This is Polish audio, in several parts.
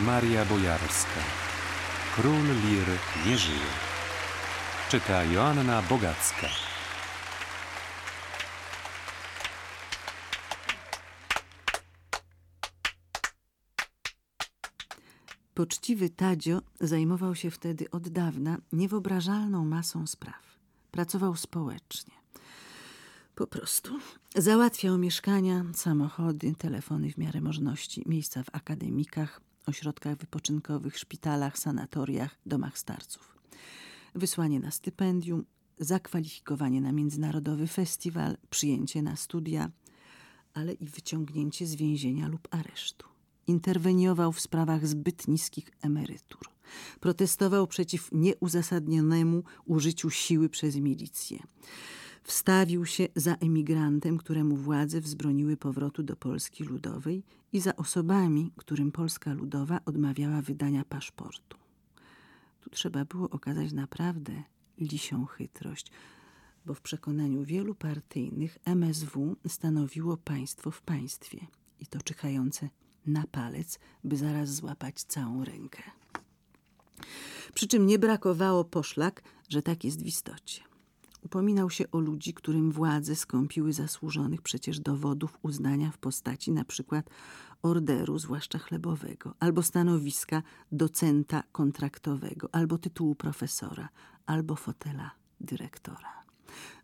Maria Bojarska. Król Lir nie żyje. Czyta Joanna Bogacka. Poczciwy Tadzio zajmował się wtedy od dawna niewyobrażalną masą spraw. Pracował społecznie. Po prostu załatwiał mieszkania, samochody, telefony w miarę możliwości, miejsca w akademikach, ośrodkach wypoczynkowych, szpitalach, sanatoriach, domach starców. Wysłanie na stypendium, zakwalifikowanie na międzynarodowy festiwal, przyjęcie na studia, ale i wyciągnięcie z więzienia lub aresztu. Interweniował w sprawach zbyt niskich emerytur. Protestował przeciw nieuzasadnionemu użyciu siły przez milicję. Wstawił się za emigrantem, któremu władze wzbroniły powrotu do Polski Ludowej i za osobami, którym Polska Ludowa odmawiała wydania paszportu. Tu trzeba było okazać naprawdę lisią chytrość, bo w przekonaniu wielu partyjnych MSW stanowiło państwo w państwie i to czyhające na palec, by zaraz złapać całą rękę. Przy czym nie brakowało poszlak, że tak jest w istocie. Upominał się o ludzi, którym władze skąpiły zasłużonych przecież dowodów uznania w postaci na przykład orderu, zwłaszcza chlebowego, albo stanowiska docenta kontraktowego, albo tytułu profesora, albo fotela dyrektora.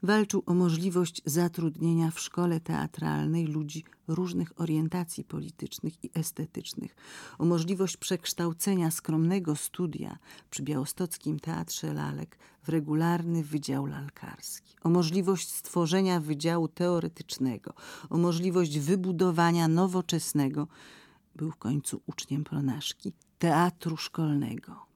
Walczył o możliwość zatrudnienia w szkole teatralnej ludzi różnych orientacji politycznych i estetycznych, o możliwość przekształcenia skromnego studia przy Białostockim Teatrze Lalek w regularny wydział lalkarski, o możliwość stworzenia wydziału teoretycznego, o możliwość wybudowania nowoczesnego, był w końcu uczniem pronaszki, teatru szkolnego.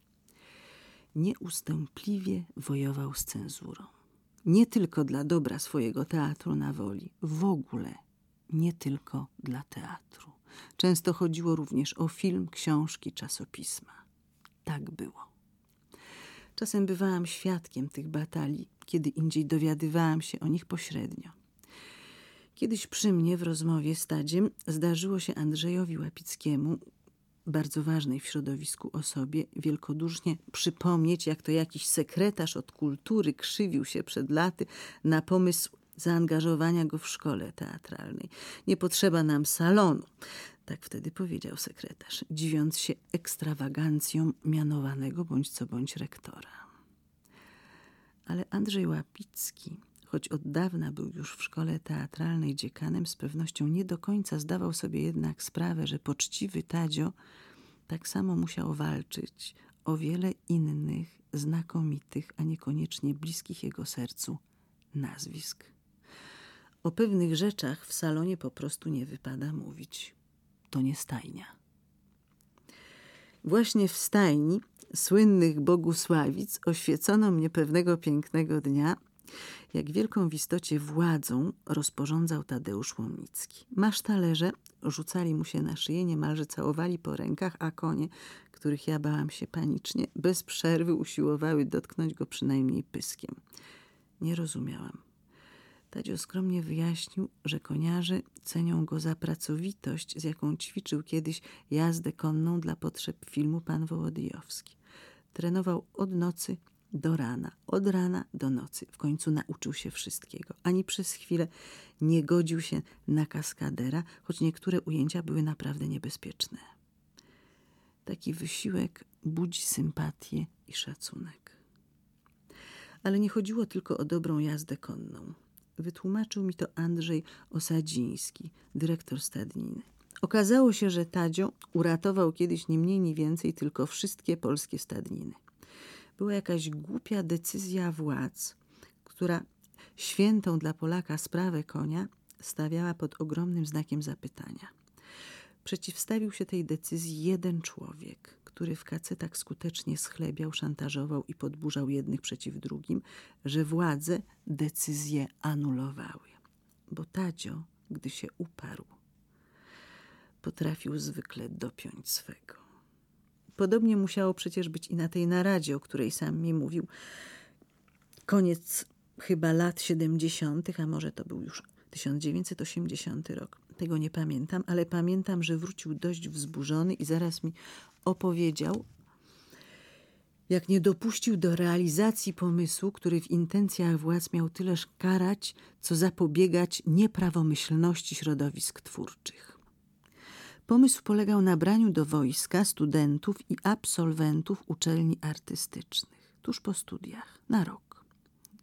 Nieustępliwie wojował z cenzurą nie tylko dla dobra swojego teatru na woli, w ogóle nie tylko dla teatru. Często chodziło również o film, książki, czasopisma. Tak było. Czasem bywałam świadkiem tych batalii, kiedy indziej dowiadywałam się o nich pośrednio. Kiedyś przy mnie w rozmowie z Tadziem zdarzyło się Andrzejowi Łapickiemu bardzo ważnej w środowisku osobie, wielkodusznie przypomnieć, jak to jakiś sekretarz od kultury krzywił się przed laty na pomysł zaangażowania go w szkole teatralnej. Nie potrzeba nam salonu. Tak wtedy powiedział sekretarz, dziwiąc się ekstrawagancją mianowanego bądź co bądź rektora. Ale Andrzej Łapicki choć od dawna był już w szkole teatralnej dziekanem, z pewnością nie do końca zdawał sobie jednak sprawę, że poczciwy Tadzio tak samo musiał walczyć o wiele innych, znakomitych, a niekoniecznie bliskich jego sercu nazwisk. O pewnych rzeczach w salonie po prostu nie wypada mówić. To nie stajnia. Właśnie w stajni słynnych Bogusławic oświecono mnie pewnego pięknego dnia jak wielką w istocie władzą rozporządzał Tadeusz Łomnicki. Masz talerze, rzucali mu się na szyję, niemalże całowali po rękach, a konie, których ja bałam się panicznie, bez przerwy usiłowały dotknąć go przynajmniej pyskiem. Nie rozumiałam. Tadzio skromnie wyjaśnił, że koniarze cenią go za pracowitość, z jaką ćwiczył kiedyś jazdę konną dla potrzeb filmu Pan Wołodyjowski. Trenował od nocy do rana, od rana do nocy. W końcu nauczył się wszystkiego. Ani przez chwilę nie godził się na kaskadera, choć niektóre ujęcia były naprawdę niebezpieczne. Taki wysiłek budzi sympatię i szacunek. Ale nie chodziło tylko o dobrą jazdę konną. Wytłumaczył mi to Andrzej Osadziński, dyrektor stadniny. Okazało się, że Tadzio uratował kiedyś nie mniej, ni więcej tylko wszystkie polskie stadniny była jakaś głupia decyzja władz, która świętą dla Polaka sprawę konia stawiała pod ogromnym znakiem zapytania. Przeciwstawił się tej decyzji jeden człowiek, który w kace tak skutecznie schlebiał, szantażował i podburzał jednych przeciw drugim, że władze decyzję anulowały. Bo Tadzio, gdy się uparł, potrafił zwykle dopiąć swego. Podobnie musiało przecież być i na tej naradzie, o której sam mi mówił. Koniec chyba lat 70., a może to był już 1980 rok. Tego nie pamiętam, ale pamiętam, że wrócił dość wzburzony i zaraz mi opowiedział, jak nie dopuścił do realizacji pomysłu, który w intencjach władz miał tyleż karać, co zapobiegać nieprawomyślności środowisk twórczych. Pomysł polegał na braniu do wojska studentów i absolwentów uczelni artystycznych, tuż po studiach, na rok.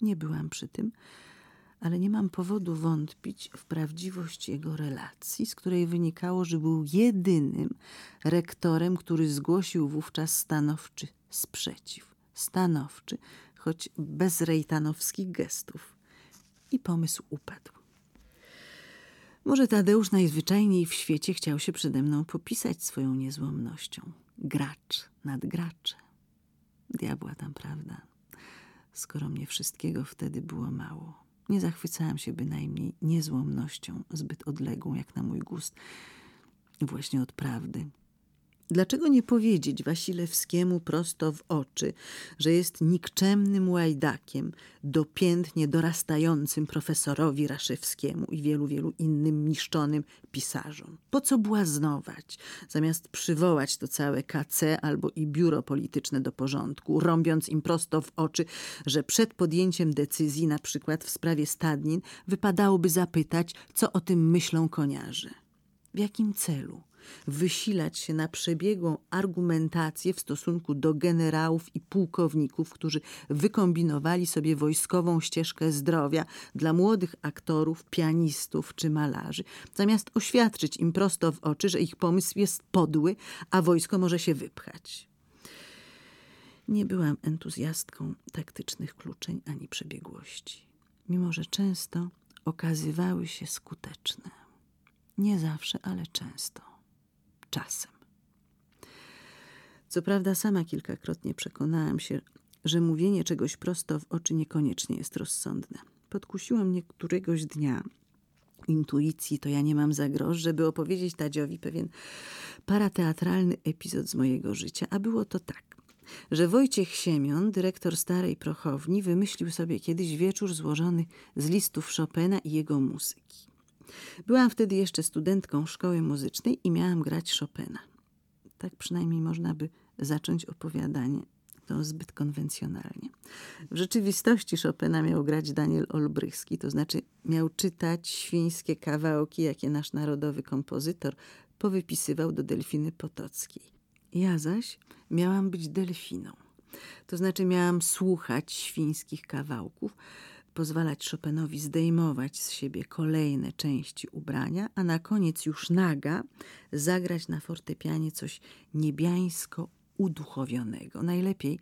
Nie byłam przy tym, ale nie mam powodu wątpić w prawdziwość jego relacji, z której wynikało, że był jedynym rektorem, który zgłosił wówczas stanowczy sprzeciw. Stanowczy, choć bez rejtanowskich gestów. I pomysł upadł. Może Tadeusz najzwyczajniej w świecie chciał się przede mną popisać swoją niezłomnością. Gracz nad gracze. Diabła tam prawda, skoro mnie wszystkiego wtedy było mało. Nie zachwycałam się bynajmniej niezłomnością, zbyt odległą jak na mój gust, właśnie od prawdy. Dlaczego nie powiedzieć Wasilewskiemu prosto w oczy, że jest nikczemnym łajdakiem, dopiętnie dorastającym profesorowi Raszewskiemu i wielu, wielu innym niszczonym pisarzom? Po co błaznować, zamiast przywołać to całe KC albo i biuro polityczne do porządku, rąbiąc im prosto w oczy, że przed podjęciem decyzji, na przykład w sprawie stadnin, wypadałoby zapytać, co o tym myślą koniarze? W jakim celu? Wysilać się na przebiegłą argumentację w stosunku do generałów i pułkowników, którzy wykombinowali sobie wojskową ścieżkę zdrowia dla młodych aktorów, pianistów czy malarzy, zamiast oświadczyć im prosto w oczy, że ich pomysł jest podły, a wojsko może się wypchać. Nie byłam entuzjastką taktycznych kluczeń ani przebiegłości, mimo że często okazywały się skuteczne. Nie zawsze, ale często czasem. Co prawda, sama kilkakrotnie przekonałam się, że mówienie czegoś prosto w oczy niekoniecznie jest rozsądne. Podkusiło mnie któregoś dnia intuicji, to ja nie mam za grosz, żeby opowiedzieć Tadziowi pewien parateatralny epizod z mojego życia, a było to tak że Wojciech Siemion, dyrektor starej prochowni, wymyślił sobie kiedyś wieczór złożony z listów Chopina i jego muzyki. Byłam wtedy jeszcze studentką szkoły muzycznej i miałam grać Chopina. Tak przynajmniej można by zacząć opowiadanie. To zbyt konwencjonalnie. W rzeczywistości Chopina miał grać Daniel Olbrychski, to znaczy miał czytać świńskie kawałki, jakie nasz narodowy kompozytor powypisywał do Delfiny Potockiej. Ja zaś miałam być delfiną. To znaczy miałam słuchać świńskich kawałków, pozwalać Chopinowi zdejmować z siebie kolejne części ubrania, a na koniec już naga zagrać na fortepianie coś niebiańsko uduchowionego. Najlepiej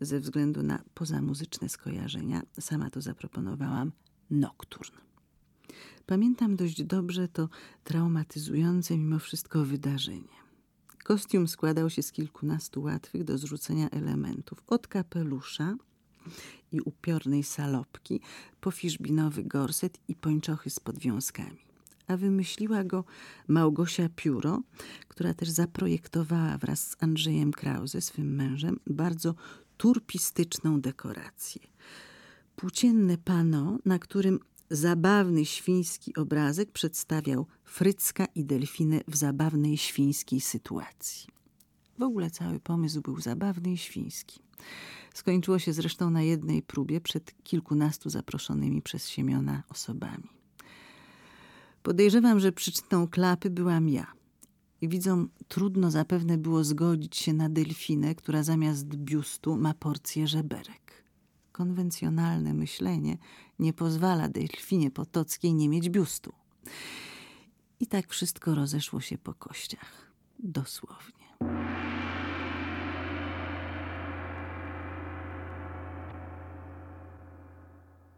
ze względu na pozamuzyczne skojarzenia, sama to zaproponowałam, nokturn. Pamiętam dość dobrze to traumatyzujące mimo wszystko wydarzenie. Kostium składał się z kilkunastu łatwych do zrzucenia elementów. Od kapelusza i upiornej salopki, po fiszbinowy gorset i pończochy z podwiązkami. A wymyśliła go Małgosia Pióro, która też zaprojektowała wraz z Andrzejem Krause, swym mężem, bardzo turpistyczną dekorację. Płócienne pano, na którym zabawny świński obrazek przedstawiał Frycka i Delfinę w zabawnej świńskiej sytuacji. W ogóle cały pomysł był zabawny i świński. Skończyło się zresztą na jednej próbie przed kilkunastu zaproszonymi przez Siemiona osobami. Podejrzewam, że przyczyną klapy byłam ja. I widzą, trudno zapewne było zgodzić się na delfinę, która zamiast biustu ma porcję żeberek. Konwencjonalne myślenie nie pozwala delfinie potockiej nie mieć biustu. I tak wszystko rozeszło się po kościach. Dosłownie.